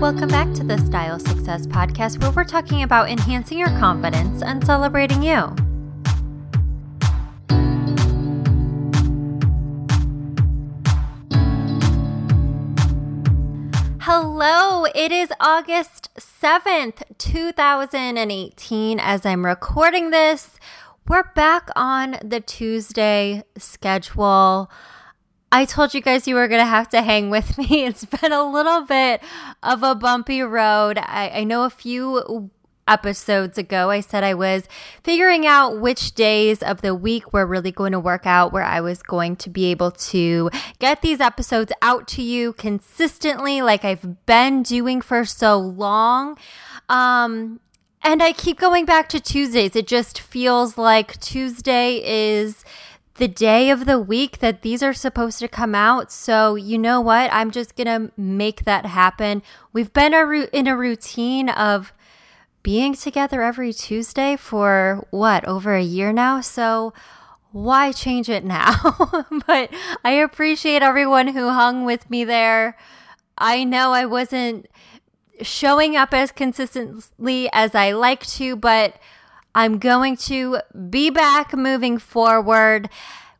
Welcome back to the Style Success Podcast, where we're talking about enhancing your confidence and celebrating you. Hello, it is August 7th, 2018. As I'm recording this, we're back on the Tuesday schedule. I told you guys you were going to have to hang with me. It's been a little bit of a bumpy road. I, I, know a few episodes ago I said I was figuring out which days of the week were really going to work out where I was going to be able to get these episodes out to you consistently, like I've been doing for so long. Um, and I keep going back to Tuesdays. It just feels like Tuesday is the day of the week that these are supposed to come out. So, you know what? I'm just going to make that happen. We've been a, in a routine of being together every Tuesday for what, over a year now? So, why change it now? but I appreciate everyone who hung with me there. I know I wasn't showing up as consistently as I like to, but I'm going to be back moving forward.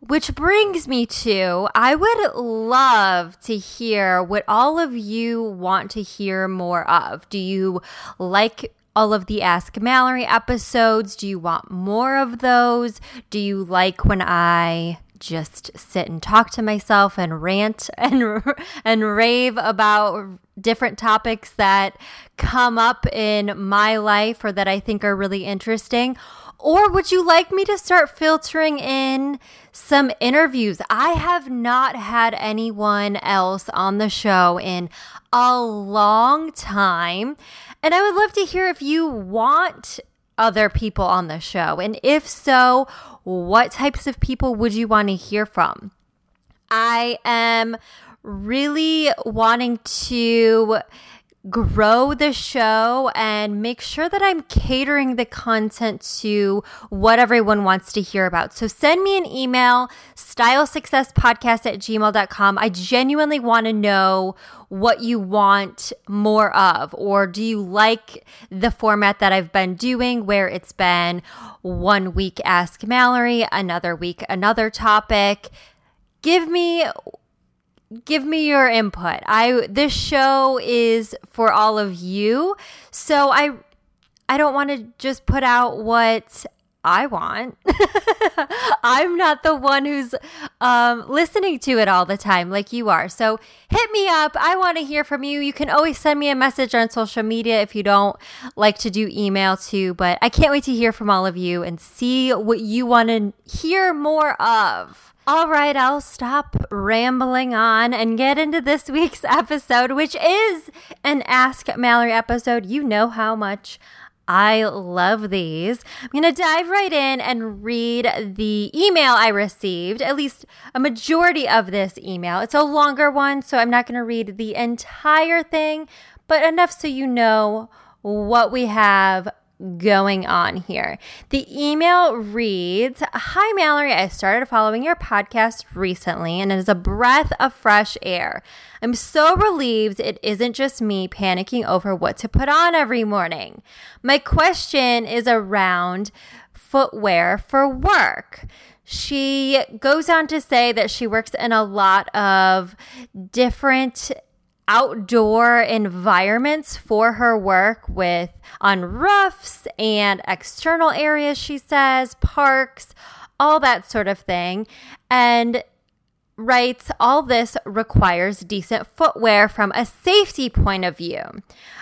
Which brings me to I would love to hear what all of you want to hear more of. Do you like all of the Ask Mallory episodes? Do you want more of those? Do you like when I just sit and talk to myself and rant and and rave about different topics that come up in my life or that I think are really interesting? Or would you like me to start filtering in some interviews? I have not had anyone else on the show in a long time. And I would love to hear if you want other people on the show. And if so, what types of people would you want to hear from? I am really wanting to grow the show and make sure that I'm catering the content to what everyone wants to hear about. So send me an email, stylesuccesspodcast at gmail.com. I genuinely want to know what you want more of, or do you like the format that I've been doing where it's been one week Ask Mallory, another week another topic? Give me give me your input. I this show is for all of you. So I I don't want to just put out what I want. I'm not the one who's um, listening to it all the time like you are. So hit me up. I want to hear from you. You can always send me a message on social media if you don't like to do email too. But I can't wait to hear from all of you and see what you want to hear more of. All right, I'll stop rambling on and get into this week's episode, which is an Ask Mallory episode. You know how much I love these. I'm going to dive right in and read the email I received, at least a majority of this email. It's a longer one, so I'm not going to read the entire thing, but enough so you know what we have going on here. The email reads Hi, Mallory. I started following your podcast recently, and it is a breath of fresh air. I'm so relieved it isn't just me panicking over what to put on every morning. My question is around footwear for work. She goes on to say that she works in a lot of different outdoor environments for her work with on roofs and external areas she says parks all that sort of thing. And writes all this requires decent footwear from a safety point of view.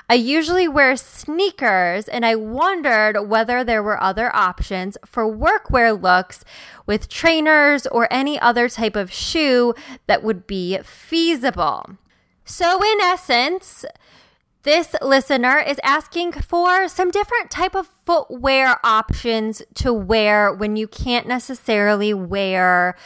I usually wear sneakers and i wondered whether there were other options for workwear looks with trainers or any other type of shoe that would be feasible so, in essence, this listener is asking for some different type of footwear options to wear when you can't necessarily wear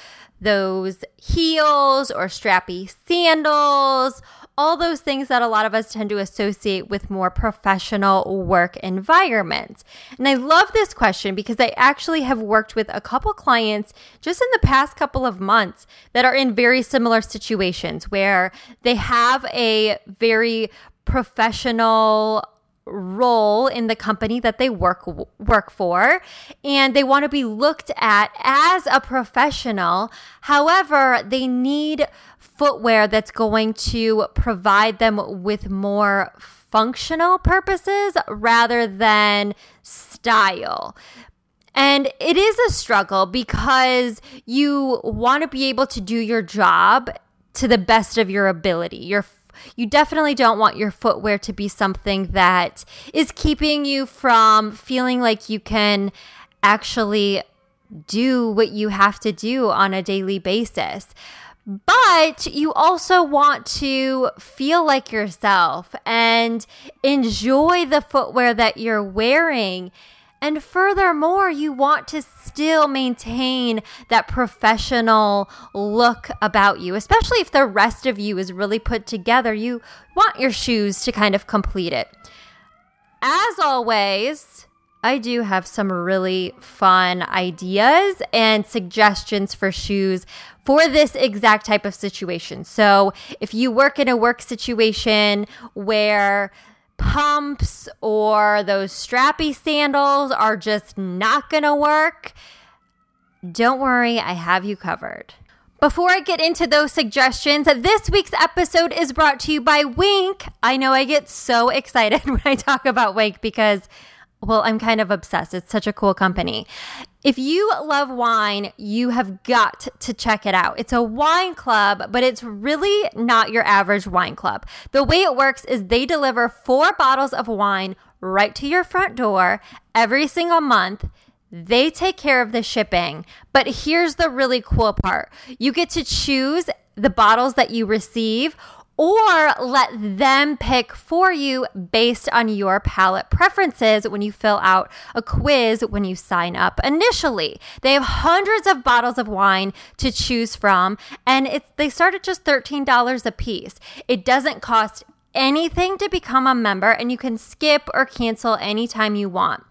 those heels or strappy sandals all those things that a lot of us tend to associate with more professional work environments. And I love this question because I actually have worked with a couple clients just in the past couple of months that are in very similar situations where they have a very professional role in the company that they work work for and they want to be looked at as a professional however they need footwear that's going to provide them with more functional purposes rather than style and it is a struggle because you want to be able to do your job to the best of your ability. Your you definitely don't want your footwear to be something that is keeping you from feeling like you can actually do what you have to do on a daily basis. But you also want to feel like yourself and enjoy the footwear that you're wearing and furthermore, you want to still maintain that professional look about you, especially if the rest of you is really put together. You want your shoes to kind of complete it. As always, I do have some really fun ideas and suggestions for shoes for this exact type of situation. So, if you work in a work situation where pumps or those strappy sandals are just not going to work, don't worry, I have you covered. Before I get into those suggestions, this week's episode is brought to you by Winc. I know I get so excited when I talk about Winc because well, I'm kind of obsessed. It's such a cool company. If you love wine, you have got to check it out. It's a wine club, but it's really not your average wine club. The way it works is they deliver four bottles of wine right to your front door every single month. They take care of the shipping. But here's the really cool part you get to choose the bottles that you receive or let them pick for you based on your palate preferences when you fill out a quiz when you sign up initially. They have hundreds of bottles of wine to choose from, and it's they start at just $13 a piece. It doesn't cost anything to become a member, and you can skip or cancel anytime you want.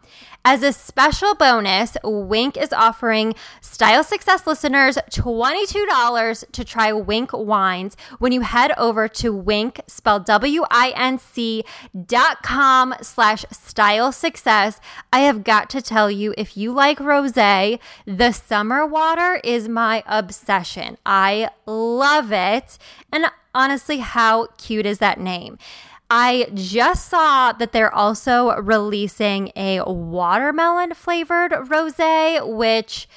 As a special bonus, Winc is offering Style Success listeners $22 to try Winc wines when you head over to winc, spelled W-I-N-C dot com slash style success. I have got to tell you, if you like rosé, the summer water is my obsession. I love it. And honestly, how cute is that name? I just saw that they're also releasing a watermelon flavored rose, which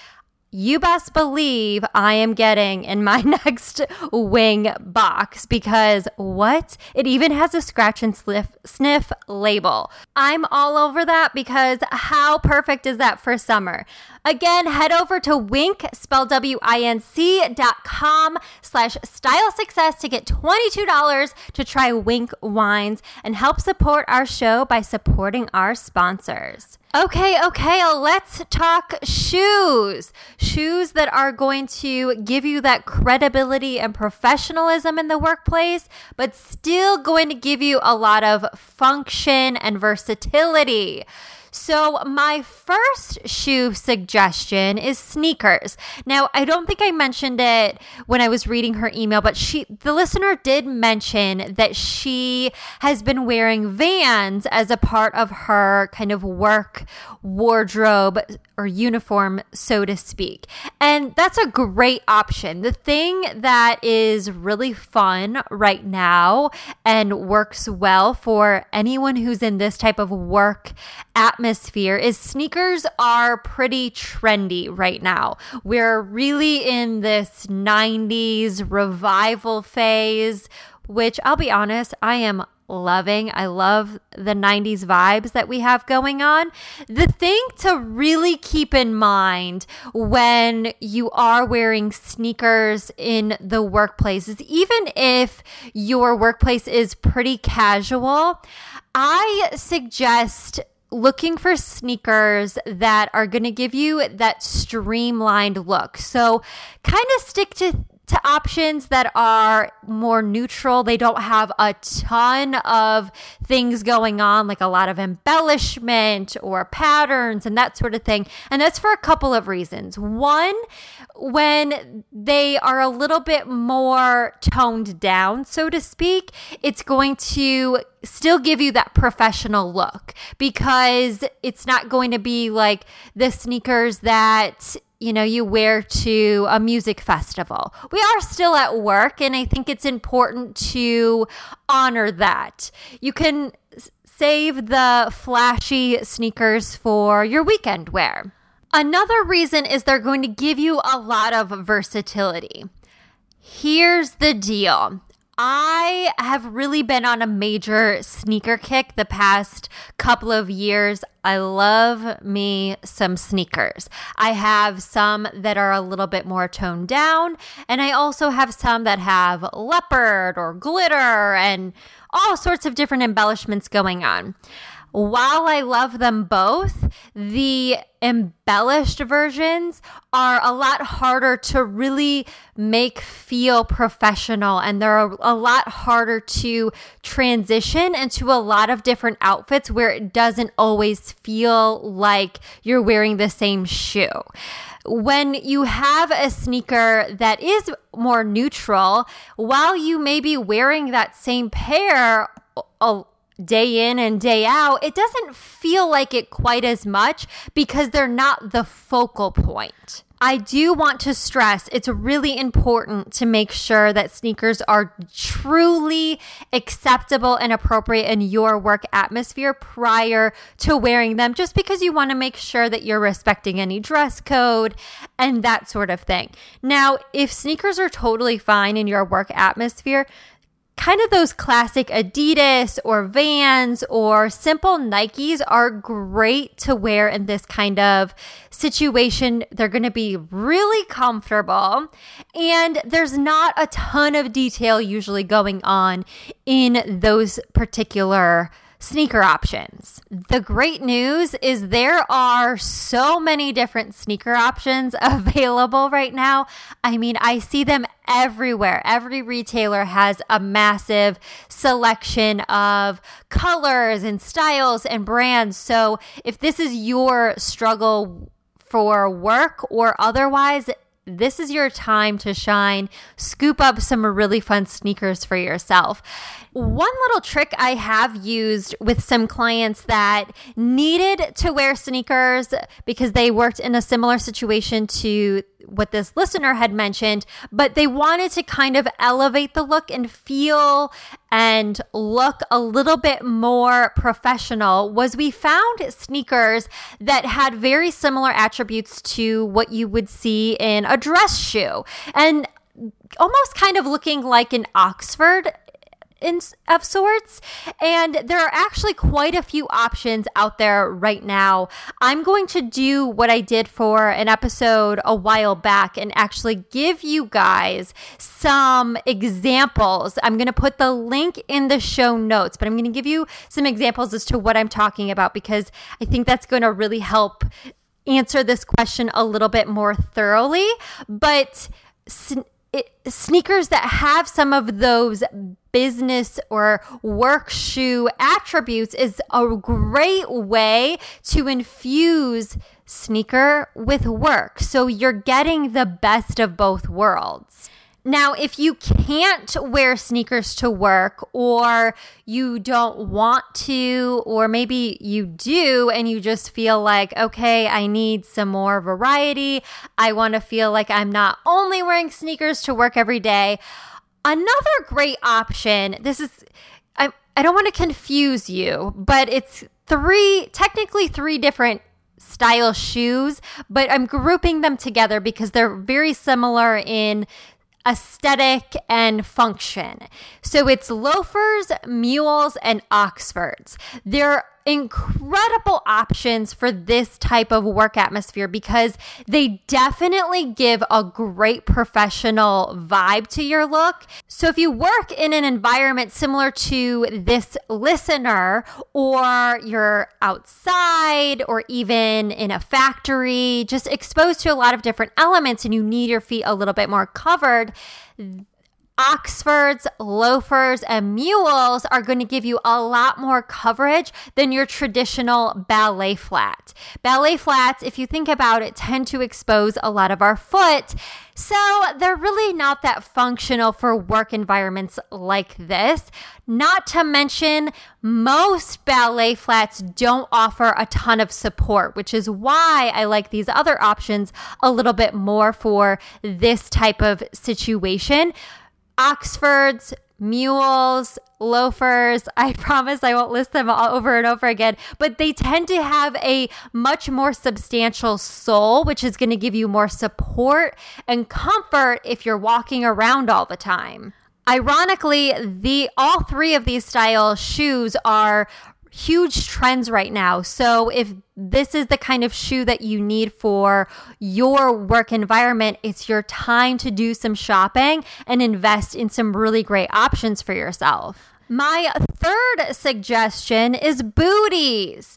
you best believe I am getting in my next Winc box because what? It even has a scratch and sniff, sniff label. I'm all over that because how perfect is that for summer? Again, head over to winc, spelled W-I-N-C dot com slash style success to get $22 to try Winc wines and help support our show by supporting our sponsors. Okay, okay, let's talk shoes. Shoes that are going to give you that credibility and professionalism in the workplace, but still going to give you a lot of function and versatility. So, my first shoe suggestion is sneakers. Now, I don't think I mentioned it when I was reading her email, but she the listener did mention that she has been wearing Vans as a part of her kind of work wardrobe or uniform, so to speak. And that's a great option. The thing that is really fun right now and works well for anyone who's in this type of work atmosphere is sneakers are pretty trendy right now. We're really in this 90s revival phase, which I'll be honest, I am loving. I love the 90s vibes that we have going on. The thing to really keep in mind when you are wearing sneakers in the workplace is even if your workplace is pretty casual, I suggest looking for sneakers that are going to give you that streamlined look. So, kind of stick to to options that are more neutral. They don't have a ton of things going on, like a lot of embellishment or patterns and that sort of thing. And that's for a couple of reasons. One, when they are a little bit more toned down, so to speak, it's going to still give you that professional look because it's not going to be like the sneakers that you know you wear to a music festival. We are still at work and I think it's important to honor that. You can save the flashy sneakers for your weekend wear. Another reason is they're going to give you a lot of versatility. Here's the deal. I have really been on a major sneaker kick the past couple of years. I love me some sneakers. I have some that are a little bit more toned down, and I also have some that have leopard or glitter and all sorts of different embellishments going on while I love them both, the embellished versions are a lot harder to really make feel professional and they're a, lot harder to transition into a lot of different outfits where it doesn't always feel like you're wearing the same shoe. When you have a sneaker that is more neutral, while you may be wearing that same pair day in and day out, it doesn't feel like it quite as much because they're not the focal point. I do want to stress it's really important to make sure that sneakers are truly acceptable and appropriate in your work atmosphere prior to wearing them, just because you want to make sure that you're respecting any dress code and that sort of thing. Now, if sneakers are totally fine in your work atmosphere, kind of those classic Adidas or Vans or simple Nikes are great to wear in this kind of situation. They're going to be really comfortable and there's not a ton of detail usually going on in those particular sneaker options. The great news is there are so many different sneaker options available right now. I mean, I see them everywhere. Every retailer has a massive selection of colors and styles and brands. So if this is your struggle for work or otherwise, this is your time to shine. Scoop up some really fun sneakers for yourself. One little trick I have used with some clients that needed to wear sneakers because they worked in a similar situation to what this listener had mentioned, but they wanted to kind of elevate the look and feel and look a little bit more professional was we found sneakers that had very similar attributes to what you would see in a dress shoe. And almost kind of looking like an Oxford in, of sorts. And there are actually quite a few options out there right now. I'm going to do what I did for an episode a while back and actually give you guys some examples. I'm going to put the link in the show notes, but I'm going to give you some examples as to what I'm talking about because I think that's going to really help answer this question a little bit more thoroughly. But it, sneakers that have some of those business or work shoe attributes is a great way to infuse sneaker with work. So you're getting the best of both worlds. Now, if you can't wear sneakers to work, or you don't want to, or maybe you do and you just feel like, okay, I need some more variety. I want to feel like I'm not only wearing sneakers to work every day. Another great option, this is, I, I don't want to confuse you, but it's three, technically three different style shoes, but I'm grouping them together because they're very similar in aesthetic and function. So it's loafers, mules, and Oxfords. They're incredible options for this type of work atmosphere because they definitely give a great professional vibe to your look. So if you work in an environment similar to this listener, or you're outside, or even in a factory, just exposed to a lot of different elements and you need your feet a little bit more covered Oxfords, loafers, and mules are going to give you a lot more coverage than your traditional ballet flat. Ballet flats, if you think about it, tend to expose a lot of our foot. So they're really not that functional for work environments like this. Not to mention, most ballet flats don't offer a ton of support, which is why I like these other options a little bit more for this type of situation. Oxfords, mules, loafers. I promise I won't list them all over and over again, but they tend to have a much more substantial sole, which is going to give you more support and comfort if you're walking around all the time. Ironically, the all three of these style shoes are huge trends right now. So if this is the kind of shoe that you need for your work environment, it's your time to do some shopping and invest in some really great options for yourself. My third suggestion is booties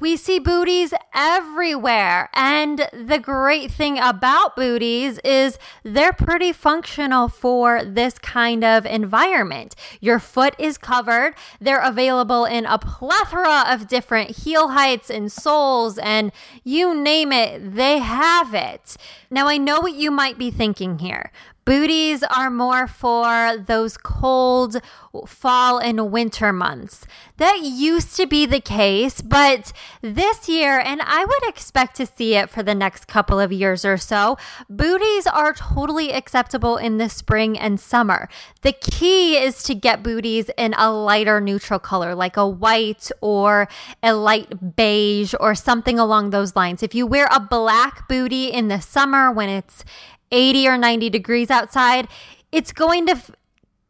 we see booties everywhere. And the great thing about booties is they're pretty functional for this kind of environment. Your foot is covered, they're available in a plethora of different heel heights and soles, and you name it, they have it. Now, I know what you might be thinking here. Booties are more for those cold fall and winter months. That used to be the case, but this year, and I would expect to see it for the next couple of years or so, booties are totally acceptable in the spring and summer. The key is to get booties in a lighter neutral color, like a white or a light beige or something along those lines. If you wear a black booty in the summer when it's 80 or 90 degrees outside, it's going to f-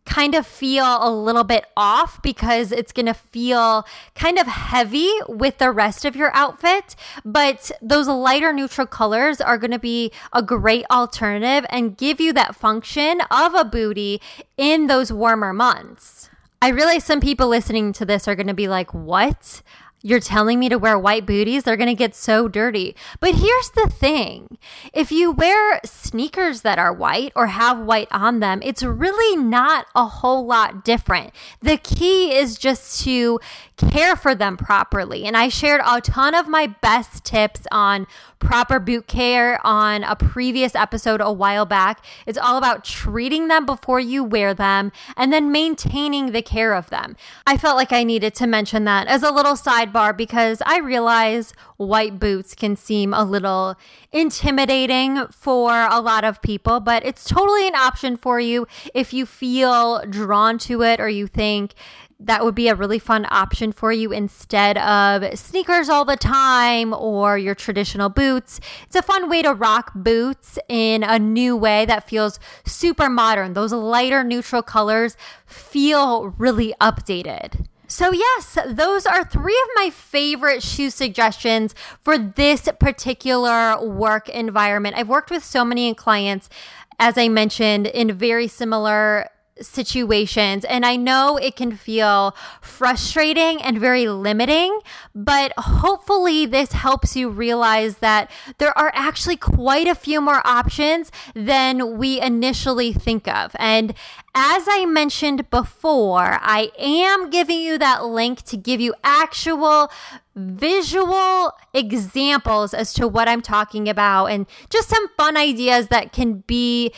kind of feel a little bit off because it's going to feel kind of heavy with the rest of your outfit. But those lighter neutral colors are going to be a great alternative and give you that function of a booty in those warmer months. I realize some people listening to this are going to be like, what? You're telling me to wear white booties? They're going to get so dirty. But here's the thing if you wear sneakers that are white or have white on them, it's really not a whole lot different. The key is just to care for them properly. And I shared a ton of my best tips on proper boot care on a previous episode a while back. It's all about treating them before you wear them and then maintaining the care of them. I felt like I needed to mention that as a little sidebar because I realize white boots can seem a little intimidating for a lot of people, but it's totally an option for you if you feel drawn to it or you think that would be a really fun option for you instead of sneakers all the time or your traditional boots. It's a fun way to rock boots in a new way that feels super modern. Those lighter neutral colors feel really updated. So, yes, those are three of my favorite shoe suggestions for this particular work environment. I've worked with so many clients, as I mentioned, in very similar situations. And I know it can feel frustrating and very limiting, but hopefully this helps you realize that there are actually quite a few more options than we initially think of. And as I mentioned before, I am giving you that link to give you actual visual examples as to what I'm talking about and just some fun ideas that can be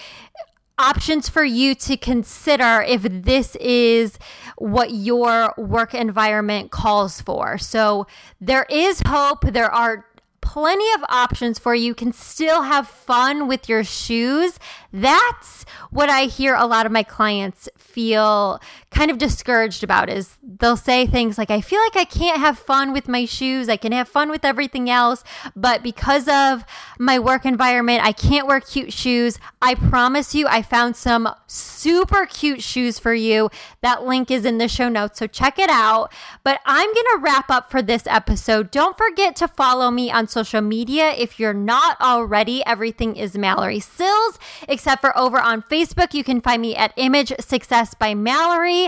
options for you to consider if this is what your work environment calls for. So there is hope. There are plenty of options for you. you can still have fun with your shoes. That's what I hear a lot of my clients feel kind of discouraged about is they'll say things like I feel like I can't have fun with my shoes. I can have fun with everything else, but because of my work environment, I can't wear cute shoes. I promise you I found some super cute shoes for you. That link is in the show notes, so check it out. But I'm going to wrap up for this episode. Don't forget to follow me on social media if you're not already. Everything is Mallory Sills, except for over on Facebook. You can find me at Image Success by Mallory.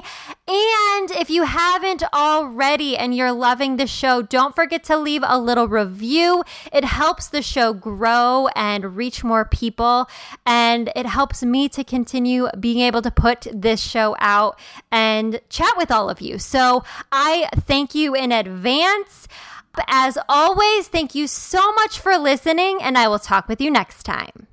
And if you haven't already and you're loving the show, don't forget to leave a little review. It helps the show grow and reach more people. And it helps me to continue being able to put this show out and chat with all of you. So I thank you in advance. As always, thank you so much for listening, and I will talk with you next time.